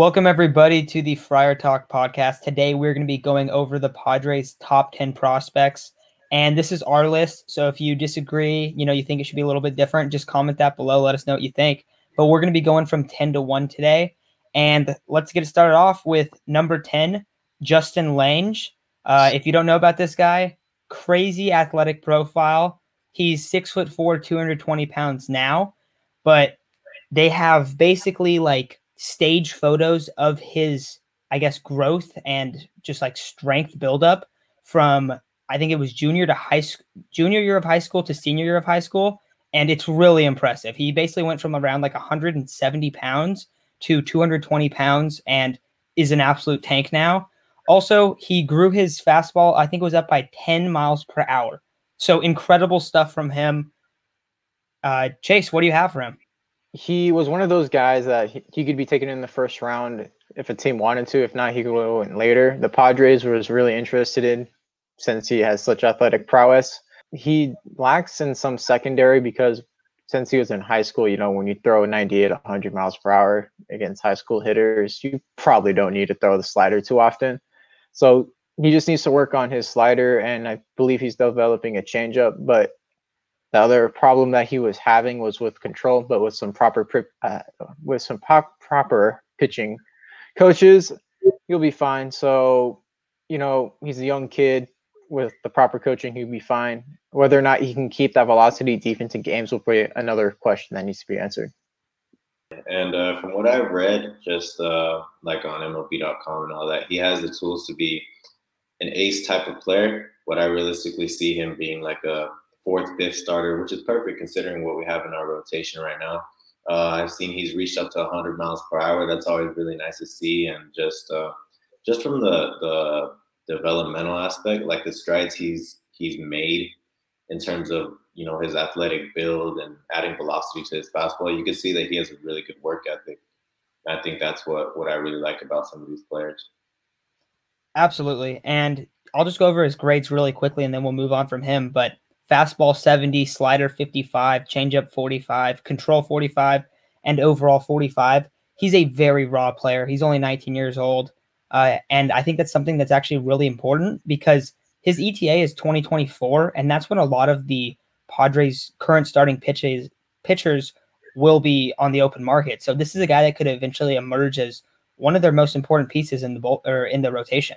Welcome, everybody, to the Friar Talk podcast. Today, we're going to be going over the Padres' top 10 prospects. And this is our list. So if you disagree, you know, you think it should be a little bit different, just comment that below. Let us know what you think. But we're going to be going from 10 to 1 today. And let's get started off with number 10, Justin Lange. Uh, if you don't know about this guy, crazy athletic profile. He's six foot four, 220 pounds now, but they have basically like stage photos of his, I guess, growth and just like strength buildup from I think it was junior to high school, junior year of high school to senior year of high school, and it's really impressive. He basically went from around like 170 pounds to 220 pounds and is an absolute tank now. Also, he grew his fastball, I think it was up by 10 miles per hour. So incredible stuff from him. Uh, Chase, what do you have for him? He was one of those guys that he, he, could be taken in the first round if a team wanted to. If not, he could go in later. The Padres was really interested in since he has such athletic prowess. He lacks in some secondary because since he was in high school, you know, when you throw 98, 100 miles per hour against high school hitters, you probably don't need to throw the slider too often. So he just needs to work on his slider, and I believe he's developing a changeup. But the other problem that he was having was with control, but with some proper uh, with some proper pitching coaches, he'll be fine. So, you know, he's a young kid with the proper coaching, he'll be fine. Whether or not he can keep that velocity deep into games will be another question that needs to be answered. And uh, from what I've read, just uh, like on MLB.com and all that, he has the tools to be an ace type of player. But I realistically see him being like a fourth, fifth starter, which is perfect considering what we have in our rotation right now. Uh, I've seen he's reached up to 100 miles per hour. That's always really nice to see, and just uh, just from the the developmental aspect, like the strides he's he's made in terms of you know his athletic build and adding velocity to his fastball, you can see that he has a really good work ethic. I think that's what what I really like about some of these players. Absolutely, and I'll just go over his grades really quickly, and then we'll move on from him. But fastball 70, slider 55, changeup 45, control 45, and overall 45. He's a very raw player. He's only 19 years old. Uh, and I think that's something that's actually really important because his ETA is 2024, and that's when a lot of the Padres' current starting pitches, pitchers will be on the open market. So this is a guy that could eventually emerge as one of their most important pieces in the or in the rotation.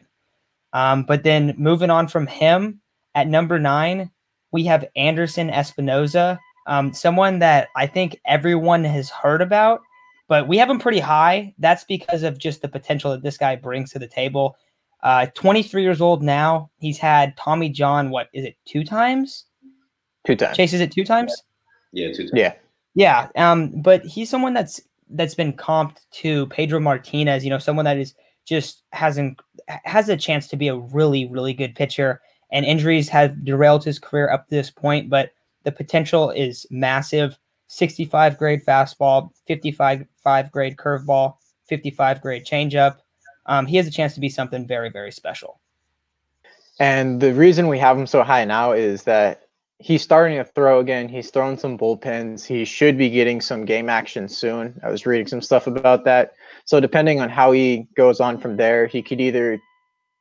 Um, but then moving on from him at number nine, we have Anderson Espinoza, um, someone that I think everyone has heard about, but we have him pretty high. That's because of just the potential that this guy brings to the table. Uh, 23 years old now. He's had Tommy John, what is it, two times? Two times. Chase, is it two times? Yeah, two times. Yeah. Yeah. Um, but he's someone that's that's been comped to Pedro Martinez, you know, someone that is just hasn't has a chance to be a really, really good pitcher and injuries have derailed his career up to this point, but the potential is massive. 65 grade fastball, 55 five grade curveball, 55 grade changeup. Um, he has a chance to be something very, very special. And the reason we have him so high now is that he's starting to throw again. He's thrown some bullpens. He should be getting some game action soon. I was reading some stuff about that. So depending on how he goes on from there, he could either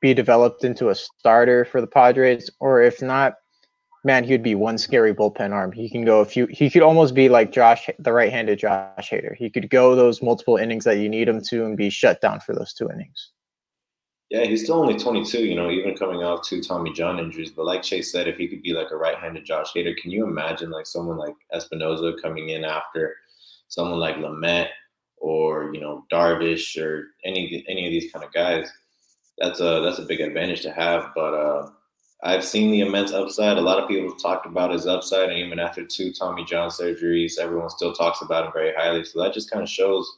be developed into a starter for the Padres, or if not, man, he'd be one scary bullpen arm. He can go a few. He could almost be like Josh, the right-handed Josh Hader. He could go those multiple innings that you need him to, and be shut down for those two innings. Yeah, he's still only 22. You know, even coming off two Tommy John injuries. But like Chase said, if he could be like a right-handed Josh Hader, can you imagine like someone like Espinoza coming in after someone like Lamet or you know Darvish or any any of these kind of guys? That's a that's a big advantage to have. But uh, I've seen the immense upside. A lot of people have talked about his upside, and even after two Tommy John surgeries, everyone still talks about him very highly. So that just kind of shows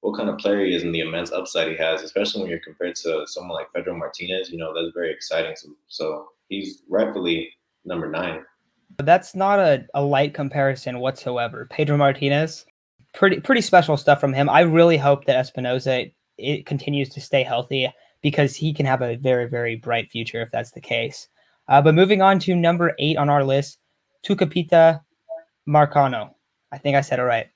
what kind of player he is and the immense upside he has, especially when you're compared to someone like Pedro Martinez. You know, that's very exciting. So, so he's rightfully number nine. That's not a, a light comparison whatsoever. Pedro Martinez, pretty pretty special stuff from him. I really hope that Espinoza it continues to stay healthy because he can have a very, very bright future if that's the case. Uh, but moving on to number eight on our list, Tucupita Marcano. I think I said it right.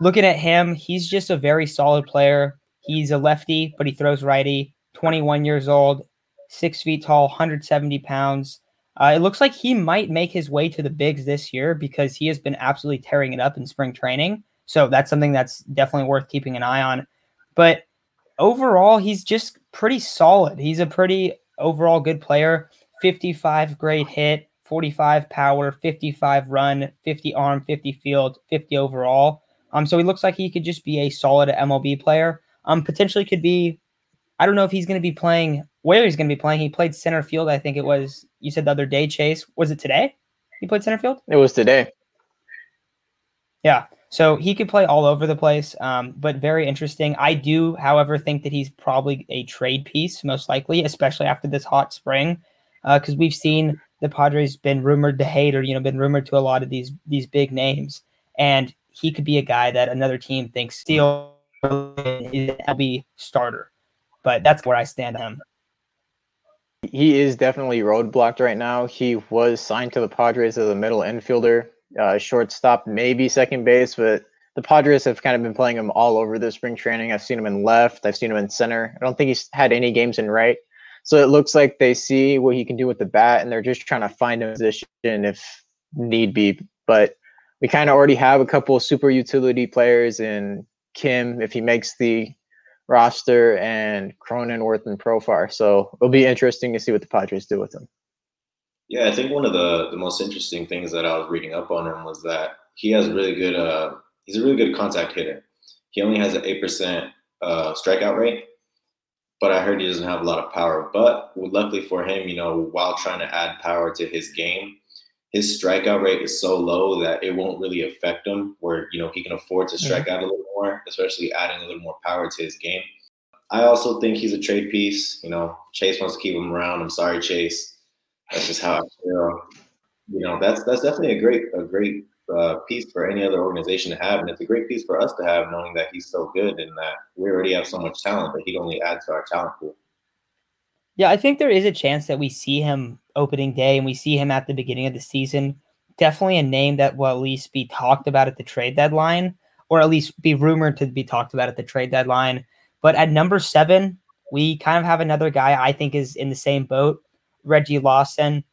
Looking at him, he's just a very solid player. He's a lefty, but he throws righty. 21 years old, six feet tall, 170 pounds. Uh, it looks like he might make his way to the bigs this year because he has been absolutely tearing it up in spring training. So that's something that's definitely worth keeping an eye on. But overall, he's just pretty solid. He's a pretty overall good player. 55 great hit, 45 power, 55 run, 50 arm, 50 field, 50 overall. Um, so he looks like he could just be a solid MLB player. Um, potentially could be. I don't know if he's going to be playing where he's going to be playing. He played center field. I think it was you said the other day. Chase was it today? He played center field. It was today. Yeah. So he could play all over the place, um, but very interesting. I do, however, think that he's probably a trade piece, most likely, especially after this hot spring, because uh, we've seen the Padres been rumored to hate or you know been rumored to a lot of these these big names, and he could be a guy that another team thinks steal is be starter. But that's where I stand on him. He is definitely roadblocked right now. He was signed to the Padres as a middle infielder uh, shortstop, maybe second base, but the Padres have kind of been playing him all over the spring training. I've seen him in left, I've seen him in center. I don't think he's had any games in right. So it looks like they see what he can do with the bat, and they're just trying to find a position if need be. But we kind of already have a couple of super utility players in Kim if he makes the roster, and Cronenworth, and Profar. So it'll be interesting to see what the Padres do with him. Yeah, I think one of the the most interesting things that I was reading up on him was that he has really good. Uh, he's a really good contact hitter. He only has an eight percent uh, strikeout rate, but I heard he doesn't have a lot of power. But luckily for him, you know, while trying to add power to his game, his strikeout rate is so low that it won't really affect him. Where you know he can afford to strike mm-hmm. out a little more, especially adding a little more power to his game. I also think he's a trade piece. You know, Chase wants to keep him around. I'm sorry, Chase that's just how I feel. You know, that's that's definitely a great a great uh, piece for any other organization to have, and it's a great piece for us to have, knowing that he's so good and that we already have so much talent, but he'd only add to our talent pool. Yeah, I think there is a chance that we see him opening day and we see him at the beginning of the season. Definitely a name that will at least be talked about at the trade deadline, or at least be rumored to be talked about at the trade deadline. But at number seven, we kind of have another guy I think is in the same boat. Reggie Lawson.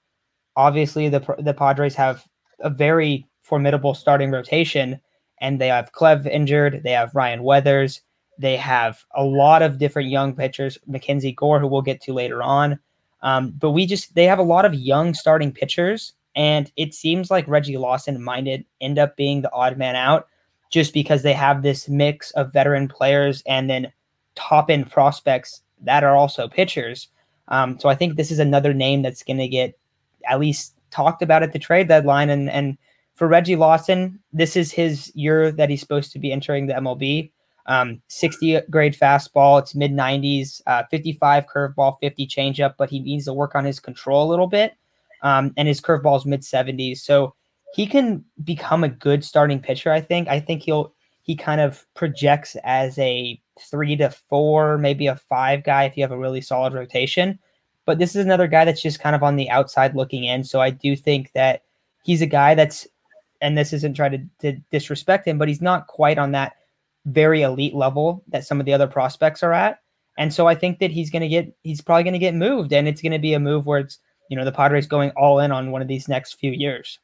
Obviously, the the Padres have a very formidable starting rotation, and they have Clev injured. They have Ryan Weathers. They have a lot of different young pitchers, Mackenzie Gore, who we'll get to later on. Um, but we just they have a lot of young starting pitchers, and it seems like Reggie Lawson might end up being the odd man out, just because they have this mix of veteran players and then top end prospects that are also pitchers. Um, so I think this is another name that's going to get at least talked about at the trade deadline. And and for Reggie Lawson, this is his year that he's supposed to be entering the MLB. Um, 60 grade fastball, it's mid 90s, uh, 55 curveball, 50 changeup, but he needs to work on his control a little bit. Um, and his curveball is mid 70s. So he can become a good starting pitcher, I think. I think he'll he kind of projects as a three to four, maybe a five guy if you have a really solid rotation. But this is another guy that's just kind of on the outside looking in. So I do think that he's a guy that's, and this isn't trying to, to disrespect him, but he's not quite on that very elite level that some of the other prospects are at. And so I think that he's going to get, he's probably going to get moved. And it's going to be a move where it's, you know, the Padres going all in on one of these next few years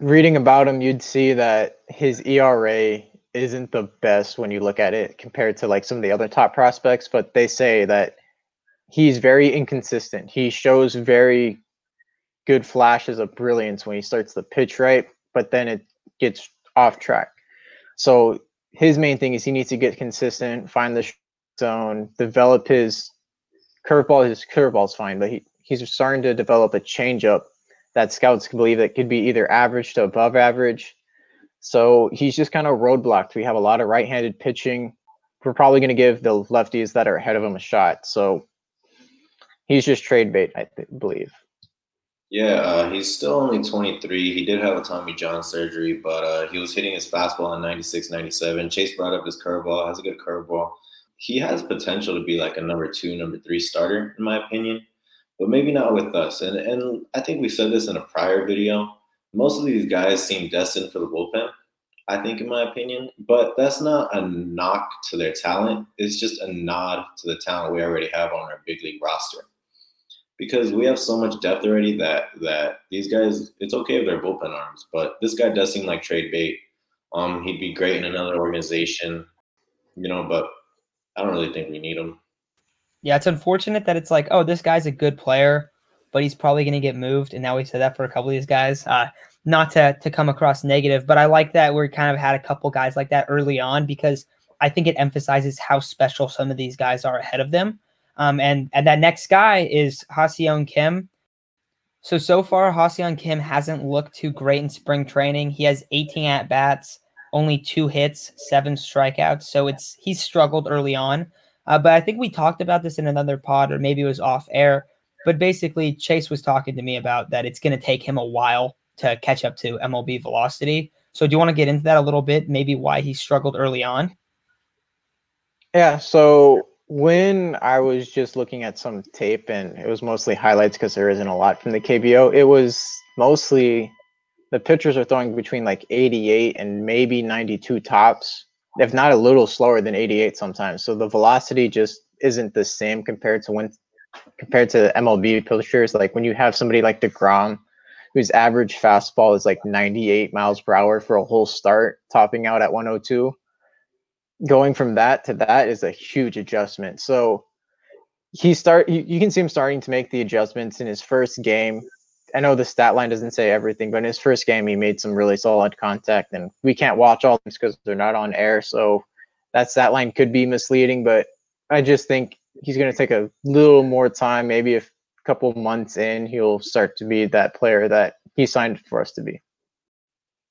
reading about him, you'd see that his ERA isn't the best when you look at it compared to like some of the other top prospects, but they say that he's very inconsistent. He shows very good flashes of brilliance when he starts the pitch right, but then it gets off track. So his main thing is he needs to get consistent, find the zone, develop his curveball. His curveball's fine, but he, he's starting to develop a changeup that scouts believe that could be either average to above average. So he's just kind of roadblocked. We have a lot of right-handed pitching. We're probably going to give the lefties that are ahead of him a shot. So he's just trade bait, I th- believe. Yeah, uh, he's still only 23. He did have a Tommy John surgery, but uh, he was hitting his fastball on 96, 97. Chase brought up his curveball, has a good curveball. He has potential to be like a number two, number three starter, in my opinion but maybe not with us. And and I think we said this in a prior video. Most of these guys seem destined for the bullpen. I think, in my opinion. But that's not a knock to their talent. It's just a nod to the talent we already have on our big league roster. Because we have so much depth already that that these guys, it's okay if they're bullpen arms, but this guy does seem like trade bait. Um, he'd be great in another organization, you know, but I don't really think we need him. Yeah, it's unfortunate that it's like, oh, this guy's a good player, but he's probably going to get moved. And now we said that for a couple of these guys. Uh, not to to come across negative, but I like that we kind of had a couple guys like that early on because I think it emphasizes how special some of these guys are ahead of them. Um, and and that next guy is Ha-Seong Kim. So so far, Ha-Seong Kim hasn't looked too great in spring training. He has 18 at bats, only two hits, seven strikeouts. So it's he's struggled early on. Uh, but I think we talked about this in another pod, or maybe it was off air. But basically, Chase was talking to me about that it's going to take him a while to catch up to MLB velocity. So do you want to get into that a little bit? Maybe why he struggled early on? Yeah. So when I was just looking at some tape and it was mostly highlights because there isn't a lot from the KBO, it was mostly the pitchers are throwing between like 88 and maybe 92 tops, if not a little slower than 88 sometimes. So the velocity just isn't the same compared to when compared to MLB pitchers. Like when you have somebody like DeGrom whose average fastball is like 98 miles per hour for a whole start, topping out at 102. Going from that to that is a huge adjustment. So he start you, you can see him starting to make the adjustments in his first game. I know the stat line doesn't say everything, but in his first game he made some really solid contact and we can't watch all things because they're not on air. So that stat line could be misleading, but I just think he's going to take a little more time, maybe a couple months in, he'll start to be that player that he signed for us to be.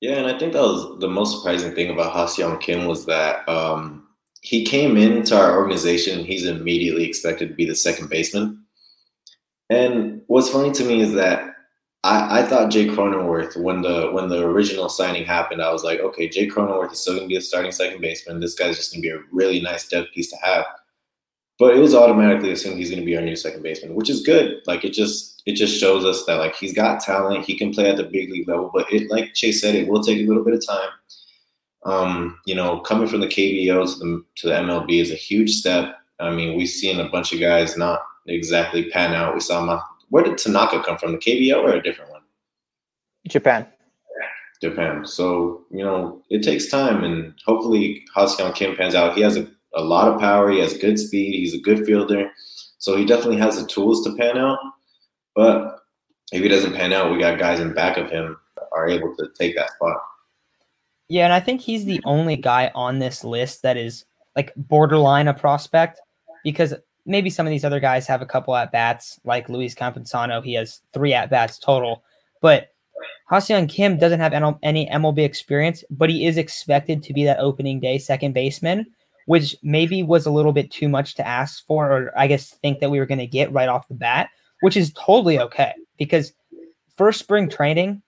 Yeah, and I think that was the most surprising thing about Ha-Seong Kim was that um, he came into our organization. He's immediately expected to be the second baseman. And what's funny to me is that I, I thought Jake Cronenworth when the when the original signing happened, I was like, okay, Jake Cronenworth is still gonna be a starting second baseman. This guy's just gonna be a really nice depth piece to have but it was automatically assumed he's going to be our new second baseman, which is good. Like it just it just shows us that like he's got talent, he can play at the big league level, but it like Chase said, it will take a little bit of time. Um, you know, coming from the KBO to the to the MLB is a huge step. I mean, we've seen a bunch of guys not exactly pan out. We saw. Where did Tanaka come from? The KBO or a different one? Japan. Japan. So you know, it takes time, and hopefully Ha-Seong Kim pans out. He has a a lot of power. He has good speed. He's a good fielder. So he definitely has the tools to pan out. But if he doesn't pan out, we got guys in back of him are able to take that spot. Yeah, and I think he's the only guy on this list that is like borderline a prospect because maybe some of these other guys have a couple at bats, like Luis Campusano. He has three at bats total. But Ha-Seong Kim doesn't have any MLB experience, but he is expected to be that opening day second baseman which maybe was a little bit too much to ask for, or I guess think that we were going to get right off the bat, which is totally okay because first spring training,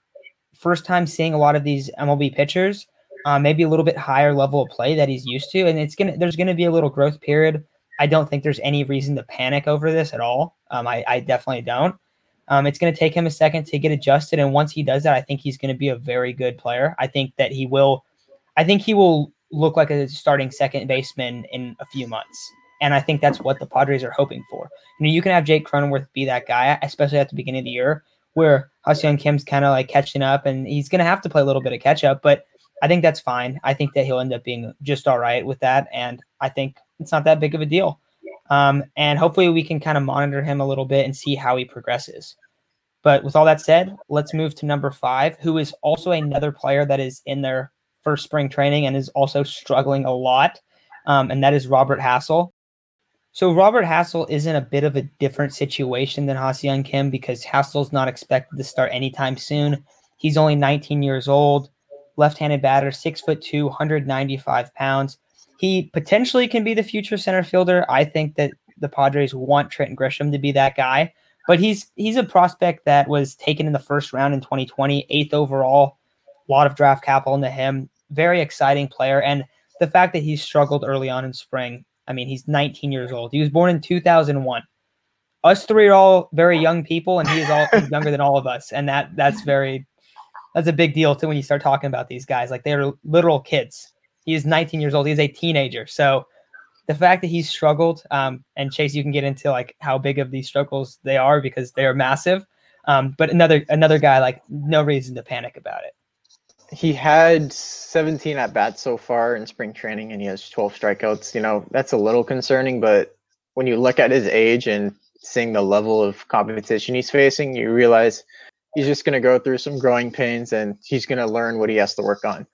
first time seeing a lot of these MLB pitchers, uh, maybe a little bit higher level of play that he's used to, and it's gonna there's gonna be a little growth period. I don't think there's any reason to panic over this at all. Um, I, I definitely don't. Um, it's going to take him a second to get adjusted, and once he does that, I think he's going to be a very good player. I think that he will. I think he will look like a starting second baseman in a few months. And I think that's what the Padres are hoping for. You know, you can have Jake Cronenworth be that guy, especially at the beginning of the year, where Ha-Seong Kim's kind of like catching up and he's going to have to play a little bit of catch up, but I think that's fine. I think that he'll end up being just all right with that. And I think it's not that big of a deal. Um, and hopefully we can kind of monitor him a little bit and see how he progresses. But with all that said, let's move to number five, who is also another player that is in their first spring training and is also struggling a lot, um, and that is Robert Hassell. So Robert Hassell is in a bit of a different situation than Ha-Seong Kim because Hassell's not expected to start anytime soon. He's only 19 years old, left-handed batter, six foot two, 195 pounds. He potentially can be the future center fielder. I think that the Padres want Trent Grisham to be that guy, but he's he's a prospect that was taken in the first round in 2020, eighth overall a lot of draft capital into him. Very exciting player. And the fact that he struggled early on in spring, I mean, he's 19 years old. He was born in 2001. Us three are all very young people, and he is all younger than all of us. And that that's very that's a big deal too when you start talking about these guys. Like they're literal kids. He is 19 years old. He's a teenager. So the fact that he's struggled, um, and Chase, you can get into like how big of these struggles they are because they are massive. Um, but another another guy, like no reason to panic about it. He had 17 at bats so far in spring training, and he has 12 strikeouts. You know that's a little concerning, but when you look at his age and seeing the level of competition he's facing, you realize he's just going to go through some growing pains and he's going to learn what he has to work on.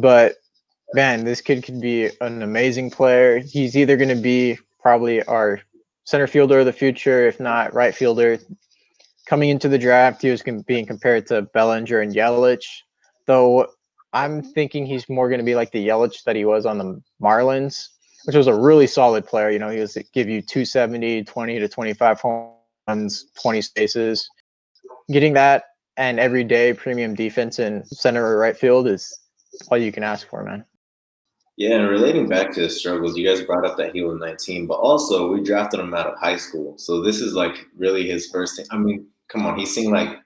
But man, this kid could be an amazing player. He's either going to be probably our center fielder of the future, if not right fielder. Coming into the draft, he was being compared to Bellinger and Yelich, though I'm thinking he's more going to be like the Yelich that he was on the Marlins, which was a really solid player. You know, he was give you 270, 20 to 25 home runs, 20 spaces. Getting that and everyday premium defense in center or right field is all you can ask for, man. Yeah, and relating back to the struggles, you guys brought up that he was 19, but also we drafted him out of high school. So this is like really his first. I mean, come on, he's seen like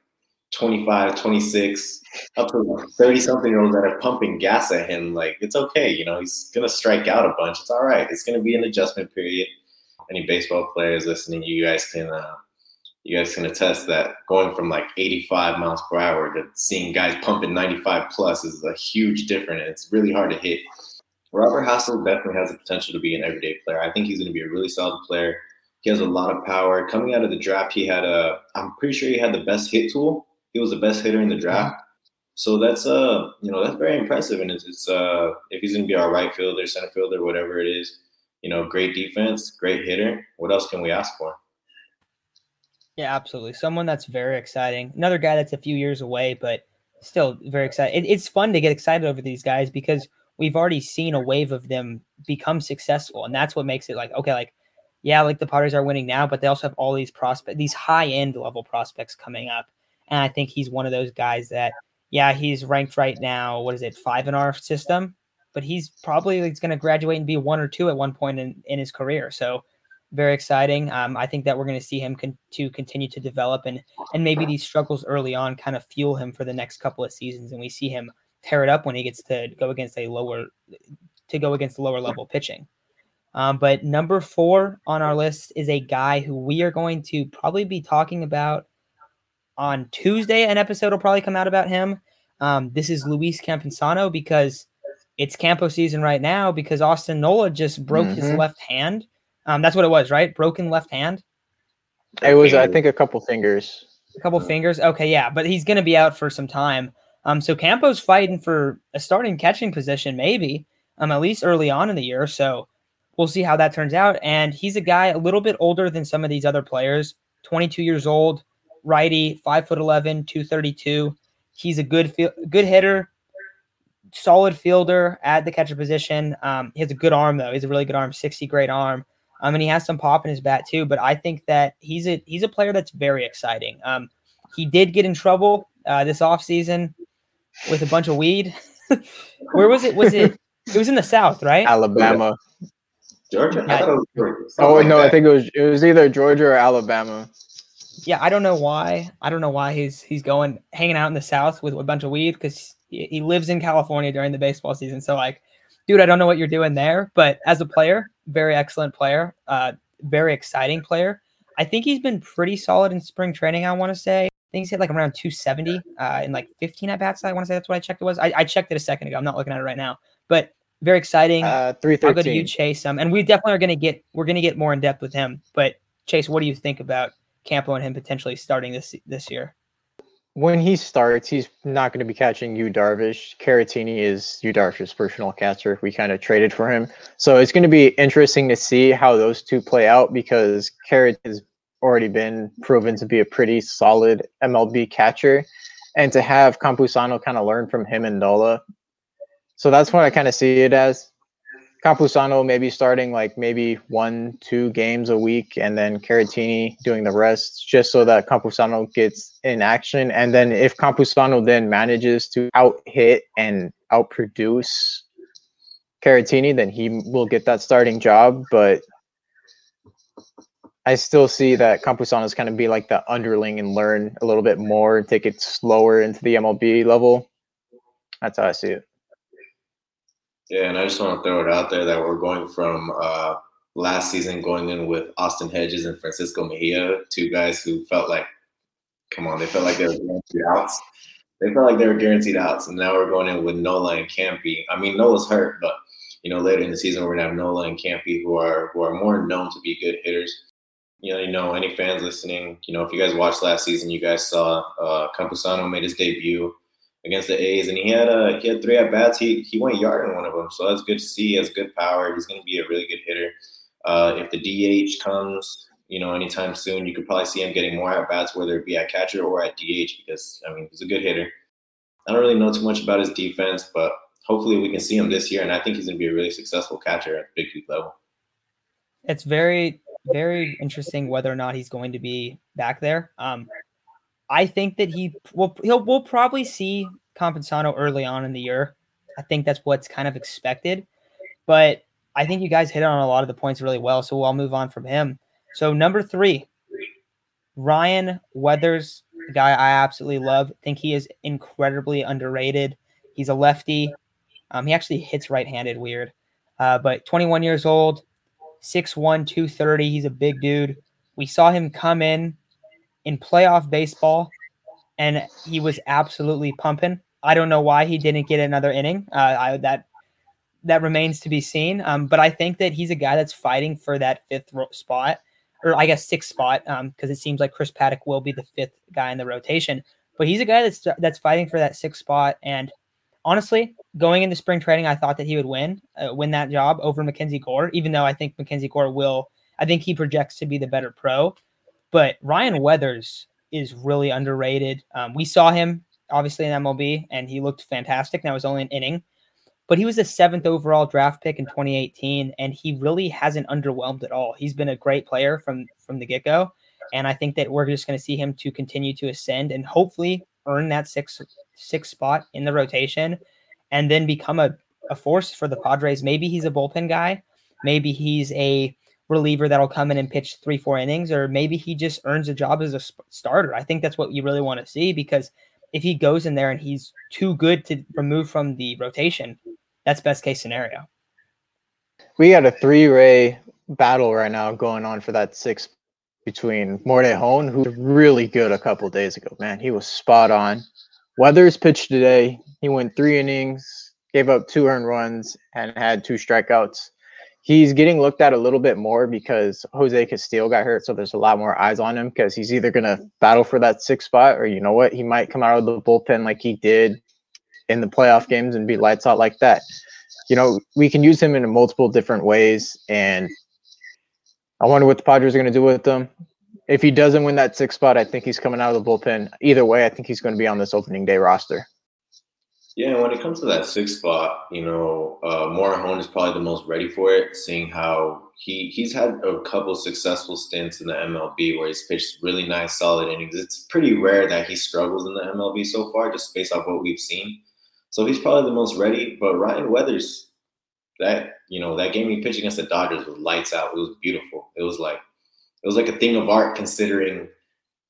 25, 26, up to 30 something year olds that are pumping gas at him. Like, it's okay. You know, he's going to strike out a bunch. It's all right. It's going to be an adjustment period. Any baseball players listening, you guys can. Uh, you guys can attest that going from like 85 miles per hour to seeing guys pumping 95 plus is a huge difference. It's really hard to hit Robert Hassell definitely has the potential to be an everyday player. I think he's going to be a really solid player. He has a lot of power. Coming out of the draft, he had a. I'm pretty sure he had the best hit tool. He was the best hitter in the draft. So that's uh, you know, that's very impressive. And it's, it's uh, if he's going to be our right fielder, center fielder, whatever it is, you know, great defense, great hitter. What else can we ask for? Yeah, absolutely. Someone that's very exciting. Another guy that's a few years away, but still very excited. It, it's fun to get excited over these guys because we've already seen a wave of them become successful. And that's what makes it like, okay, like, yeah, like the Padres are winning now, but they also have all these prospects, these high end level prospects coming up. And I think he's one of those guys that, yeah, he's ranked right now. What is it, five in our system? But he's probably like, going to graduate and be one or two at one point in, in his career. So very exciting. Um, I think that we're going to see him con- to continue to develop and and maybe these struggles early on kind of fuel him for the next couple of seasons, and we see him tear it up when he gets to go against a lower to go against the lower level pitching. Um, but number four on our list is a guy who we are going to probably be talking about on Tuesday. An episode will probably come out about him. Um, this is Luis Campusano because it's Campo season right now because Austin Nola just broke mm-hmm. his left hand. Um, that's what it was, right? Broken left hand. It was, I think, a couple fingers. A couple fingers. Okay, yeah, but he's going to be out for some time. Um, so Campo's fighting for a starting catching position, maybe, um, at least early on in the year. So we'll see how that turns out. And he's a guy a little bit older than some of these other players, 22 years old, righty, five foot 11, 232. He's a good, good hitter, solid fielder at the catcher position. Um, he has a good arm though. He's a really good arm, 60 great arm. Um, and he has some pop in his bat too. But I think that he's a he's a player that's very exciting. Um, he did get in trouble uh, this offseason with a bunch of weed. Where was it? Was it? It was in the South, right? Alabama. Georgia. oh no, I think it was it was either Georgia or Alabama. Yeah, I don't know why. I don't know why he's he's going hanging out in the South with a bunch of weed because he, he lives in California during the baseball season. So like, dude, I don't know what you're doing there. But as a player, very excellent player, uh, very exciting player. I think he's been pretty solid in spring training. I want to say I think he's hit like around 270 uh, in like 15 at bats. I want to say that's what I checked it was. I, I, checked it a second ago. I'm not looking at it right now, but very exciting. Uh, I'll go to you, Chase. Um, and we definitely are going to get we're going to get more in depth with him. But Chase, what do you think about Campo and him potentially starting this this year? When he starts, he's not going to be catching Yu Darvish. Caratini is Yu Darvish's personal catcher. We kind of traded for him, so it's going to be interesting to see how those two play out because Carrot is already been proven to be a pretty solid MLB catcher, and to have Campusano kind of learn from him and Nola. So that's what I kind of see it as. Campusano maybe starting like maybe one, two games a week, and then Caratini doing the rest, just so that Campusano gets in action. And then if Campusano then manages to out hit and outproduce Caratini, then he will get that starting job. But I still see that Campusano is kind of be like the underling and learn a little bit more and take it slower into the MLB level. That's how I see it. Yeah, and I just want to throw it out there that we're going from uh, last season going in with Austin Hedges and Francisco Mejia, two guys who felt like, come on, they felt like they were guaranteed outs. They felt like they were guaranteed outs, and now we're going in with Nola and Campy. I mean, Nola's hurt, but you know, later in the season we're gonna have Nola and Campy, who are who are more known to be good hitters you know, you know, any fans listening, you know, if you guys watched last season, you guys saw uh, Campusano made his debut against the A's, and he had uh, he had three at bats. He he went yard in one of them, so that's good to see. He has good power. He's going to be a really good hitter. Uh, if the DH comes, you know, anytime soon, you could probably see him getting more at bats, whether it be at catcher or at DH, because I mean, he's a good hitter. I don't really know too much about his defense, but hopefully we can see him this year, and I think he's going to be a really successful catcher at the big league level. It's very very interesting whether or not he's going to be back there. Um, I think that he will he'll we'll probably see Campusano early on in the year. I think that's what's kind of expected. But I think you guys hit on a lot of the points really well. So I'll move on from him. So number three, Ryan Weathers, the guy I absolutely love. think he is incredibly underrated. He's a lefty. Um, he actually hits right-handed, weird. Uh, but 21 years old, 6'1, 230. He's a big dude. We saw him come in in playoff baseball, and he was absolutely pumping. I don't know why he didn't get another inning. Uh, I, that that remains to be seen. Um, but I think that he's a guy that's fighting for that fifth ro- spot, or I guess sixth spot, because um, it seems like Chris Paddack will be the fifth guy in the rotation. But he's a guy that's that's fighting for that sixth spot, and honestly, going into spring training, I thought that he would win, uh, win that job over Mackenzie Gore, even though I think Mackenzie Gore will, I think he projects to be the better pro. But Ryan Weathers is really underrated. Um, we saw him obviously in MLB and he looked fantastic. That was only an inning, but he was the seventh overall draft pick in 2018 and he really hasn't underwhelmed at all. He's been a great player from, from the get go. And I think that we're just going to see him to continue to ascend and hopefully earn that sixth sixth spot in the rotation and then become a, a force for the Padres. Maybe he's a bullpen guy. Maybe he's a reliever that'll come in and pitch three, four innings, or maybe he just earns a job as a starter. I think that's what you really want to see because if he goes in there and he's too good to remove from the rotation, that's best case scenario. We got a three way battle right now going on for that six between Morejon, who's really good a couple days ago. Man, he was spot on. Weathers pitched today. He went three innings, gave up two earned runs, and had two strikeouts. He's getting looked at a little bit more because Jose Castillo got hurt, so there's a lot more eyes on him because he's either gonna battle for that sixth spot, or you know what, he might come out of the bullpen like he did in the playoff games and be lights out like that. You know, we can use him in multiple different ways, and I wonder what the Padres are going to do with him if he doesn't win that sixth spot, I think he's coming out of the bullpen. Either way, I think he's going to be on this opening day roster. Yeah, when it comes to that sixth spot, you know, uh, Morejon is probably the most ready for it, seeing how he he's had a couple successful stints in the MLB where he's pitched really nice, solid innings. It's pretty rare that he struggles in the MLB so far, just based off what we've seen. So he's probably the most ready. But Ryan Weathers, that you know, that game he pitched against the Dodgers was lights out. It was beautiful. It was like was like a thing of art considering,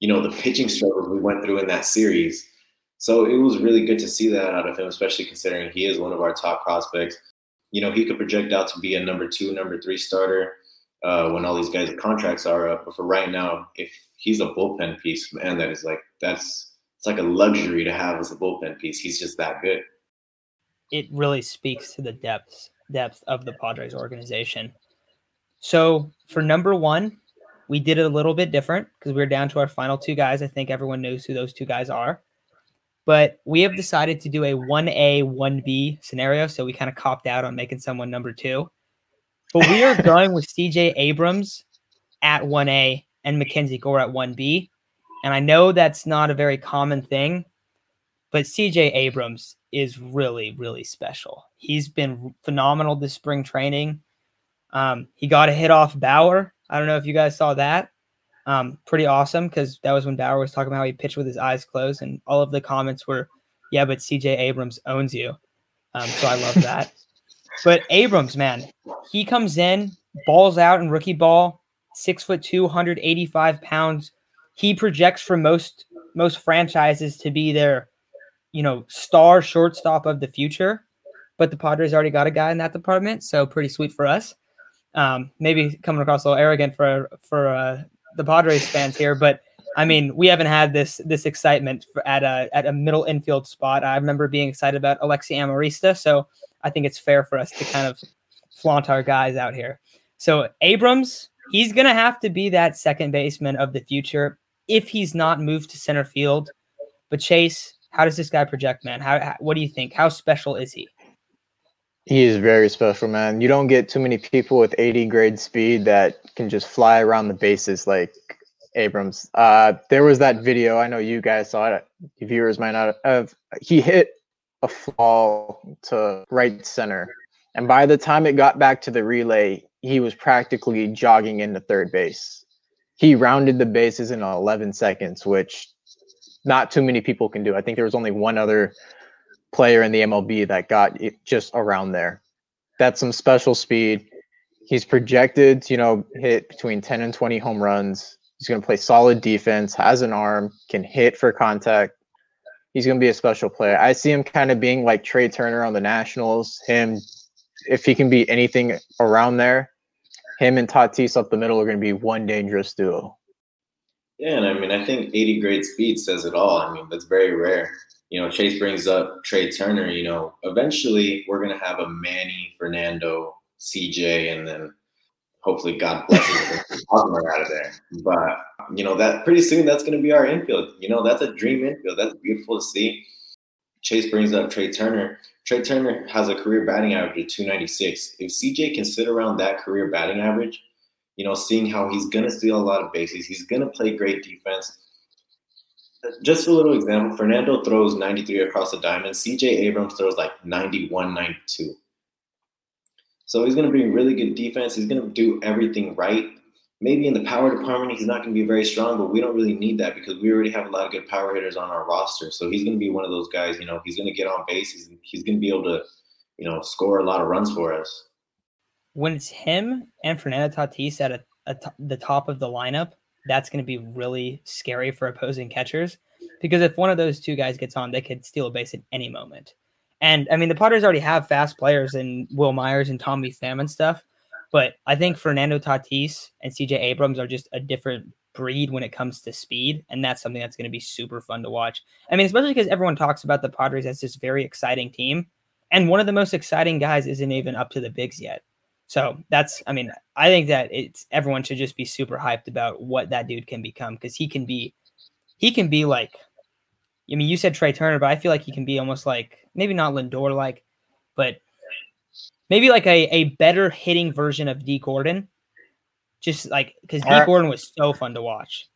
you know, the pitching struggles we went through in that series. So it was really good to see that out of him, especially considering he is one of our top prospects. You know, he could project out to be a number two, number three starter uh, when all these guys' contracts are up. But for right now, if he's a bullpen piece, man, that is like that's it's like a luxury to have as a bullpen piece. He's just that good. It really speaks to the depth depth of the Padres organization. So for number one, we did it a little bit different because we are down to our final two guys. I think everyone knows who those two guys are. But we have decided to do a 1A, 1B scenario. So we kind of copped out on making someone number two. But we are going with CJ Abrams at 1A and Mackenzie Gore at 1B. And I know that's not a very common thing, but CJ Abrams is really, really special. He's been phenomenal this spring training. Um, he got a hit off Bauer I don't know if you guys saw that. Um, pretty awesome because that was when Bauer was talking about how he pitched with his eyes closed, and all of the comments were, "Yeah, but C.J. Abrams owns you." Um, so I love that. but Abrams, man, he comes in, balls out in rookie ball, six foot two, 185 pounds. He projects for most most franchises to be their, you know, star shortstop of the future. But the Padres already got a guy in that department, so pretty sweet for us. Um, maybe coming across a little arrogant for for uh, the Padres fans here, but I mean, we haven't had this this excitement at a at a middle infield spot. I remember being excited about Alexi Amarista, so I think it's fair for us to kind of flaunt our guys out here. So Abrams, he's gonna have to be that second baseman of the future if he's not moved to center field. But Chase, how does this guy project, man? How, how what do you think? How special is he? He is very special, man. You don't get too many people with 80 grade speed that can just fly around the bases like Abrams. Uh, there was that video. I know you guys saw it. Viewers might not have. He hit a fall to right center, and by the time it got back to the relay, he was practically jogging into third base. He rounded the bases in 11 seconds, which not too many people can do. I think there was only one other player in the MLB that got just around there. That's some special speed. He's projected to, you know, hit between 10 and 20 home runs. He's going to play solid defense, has an arm, can hit for contact. He's going to be a special player. I see him kind of being like Trea Turner on the Nationals. Him, if he can be anything around there, him and Tatis up the middle are going to be one dangerous duo. Yeah, and I mean, I think 80 grade speed says it all. I mean, that's very rare you know, Chase brings up Trea Turner. You know, eventually we're gonna have a Manny, Fernando, CJ, and then hopefully God bless him out of there. But you know that pretty soon that's gonna be our infield. You know, that's a dream infield. That's beautiful to see. Chase brings up Trea Turner. Trea Turner has a career batting average of 296. If CJ can sit around that career batting average, you know, seeing how he's gonna steal a lot of bases, he's gonna play great defense just a little example Fernando throws 93 across the diamond, CJ Abrams throws like 91, 92. So he's going to bring really good defense. He's going to do everything right. Maybe in the power department, he's not going to be very strong, but we don't really need that because we already have a lot of good power hitters on our roster. So he's going to be one of those guys, you know, he's going to get on base. He's, he's going to be able to, you know, score a lot of runs for us. When it's him and Fernando Tatis at a, a t- the top of the lineup, that's going to be really scary for opposing catchers because if one of those two guys gets on, they could steal a base at any moment. And I mean, the Padres already have fast players in Wil Myers and Tommy Pham and stuff, but I think Fernando Tatis and CJ Abrams are just a different breed when it comes to speed, and that's something that's going to be super fun to watch. I mean, especially because everyone talks about the Padres as this very exciting team, and one of the most exciting guys isn't even up to the bigs yet. So that's, I mean, I think that it's everyone should just be super hyped about what that dude can become because he can be, he can be like, I mean, you said Trea Turner, but I feel like he can be almost like maybe not Lindor like, but maybe like a, a better hitting version of Dee Gordon. Just like because Dee Gordon was so fun to watch.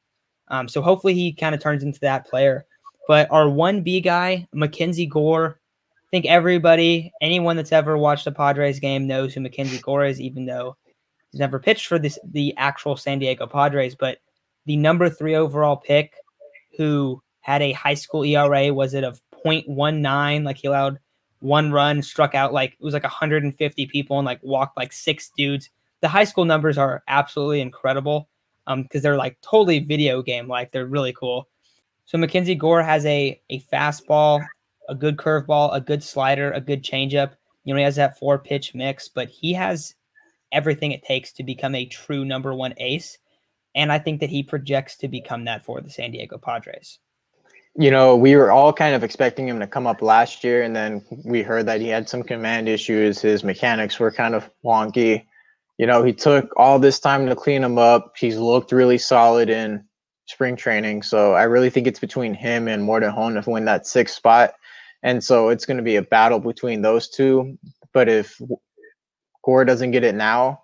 Um, so hopefully he kind of turns into that player. But our one B guy, Mackenzie Gore, think everybody, anyone that's ever watched a Padres game knows who Mackenzie Gore is, even though he's never pitched for this the actual San Diego Padres. But the number three overall pick, who had a high school ERA, was it of 0.19? Like he allowed one run, struck out like it was like 150 people and like walked like six dudes. The high school numbers are absolutely incredible um because they're like totally video game like they're really cool. So Mackenzie Gore has a a fastball a good curveball, a good slider, a good changeup. You know, he has that four pitch mix, but he has everything it takes to become a true number one ace. And I think that he projects to become that for the San Diego Padres. You know, we were all kind of expecting him to come up last year, and then we heard that he had some command issues. His mechanics were kind of wonky. You know, he took all this time to clean him up. He's looked really solid in spring training. So I really think it's between him and Morejon to win that sixth spot. And so it's going to be a battle between those two. But if Gore doesn't get it now,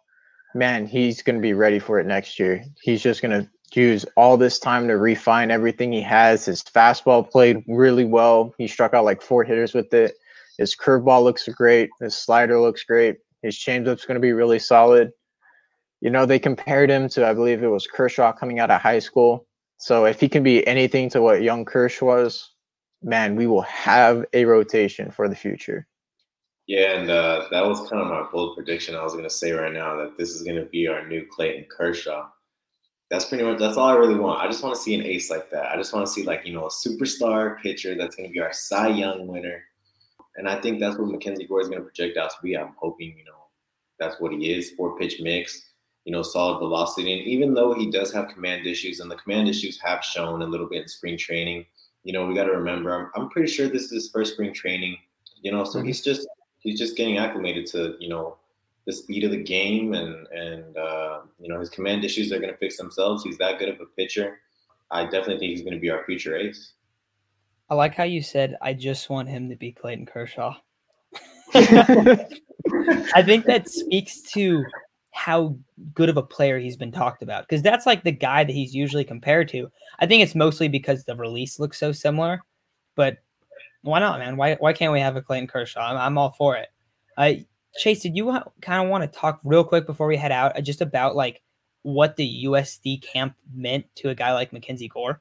man, he's going to be ready for it next year. He's just going to use all this time to refine everything he has. His fastball played really well. He struck out like four hitters with it. His curveball looks great. His slider looks great. His changeup's going to be really solid. You know, they compared him to, I believe it was Kershaw coming out of high school. So if he can be anything to what young Kersh was, man, we will have a rotation for the future. Yeah, and uh, that was kind of my bold prediction. I was going to say right now that this is going to be our new Clayton Kershaw. that's pretty much that's all I really want. I just want to see an ace like that. I just want to see like you know a superstar pitcher that's going to be our Cy Young winner, and I think that's what Mackenzie Gore is going to project out to be. I'm hoping you know that's what he is. Four pitch mix, you know, solid velocity, and even though he does have command issues, and the command issues have shown a little bit in spring training, you know, we got to remember. I'm, I'm pretty sure this is his first spring training. You know, so mm-hmm. he's just he's just getting acclimated to you know the speed of the game and and uh, you know his command issues are going to fix themselves. He's that good of a pitcher. I definitely think he's going to be our future ace. I like how you said, "I just want him to be Clayton Kershaw." I think that speaks to how good of a player he's been talked about because that's like the guy that he's usually compared to. I think it's mostly because the release looks so similar, but why not, man? Why why can't we have a Clayton Kershaw? I'm, I'm all for it. I Chase, did you kind of want to talk real quick before we head out uh, just about like what the USD camp meant to a guy like MacKenzie Gore?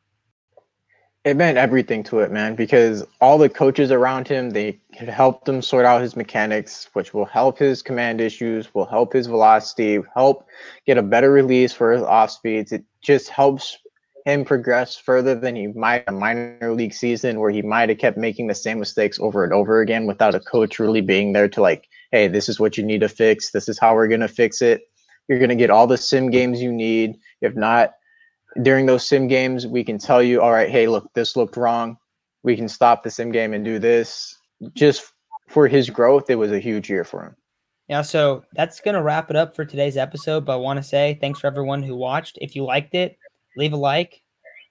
It meant everything to it, man, because all the coaches around him, they could help him sort out his mechanics, which will help his command issues, will help his velocity, help get a better release for his off speeds. It just helps him progress further than he might a minor league season where he might have kept making the same mistakes over and over again without a coach really being there to like hey, this is what you need to fix. This is how we're to fix it. You're to get all the sim games you need. If not, during those sim games, we can tell you, all right, hey, look, this looked wrong. We can stop the sim game and do this. Just for his growth, it was a huge year for him. Yeah, so that's going to wrap it up for today's episode. But I want to say thanks for everyone who watched. If you liked it, leave a like,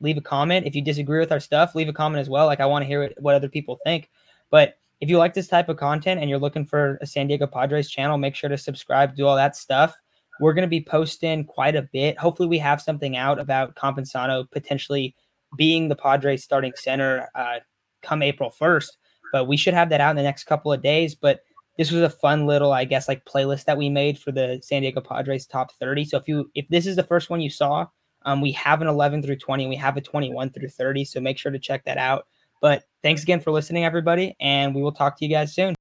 leave a comment. If you disagree with our stuff, leave a comment as well. Like, I want to hear what, what other people think. But if you like this type of content and you're looking for a San Diego Padres channel, make sure to subscribe, do all that stuff. We're going to be posting quite a bit. Hopefully, we have something out about Campusano potentially being the Padres starting center uh, come April 1st. But we should have that out in the next couple of days. But this was a fun little, I guess, like playlist that we made for the San Diego Padres top 30. So if you if this is the first one you saw, um, we have an 11 through 20, and we have a 21 through 30. So make sure to check that out. But thanks again for listening, everybody, and we will talk to you guys soon.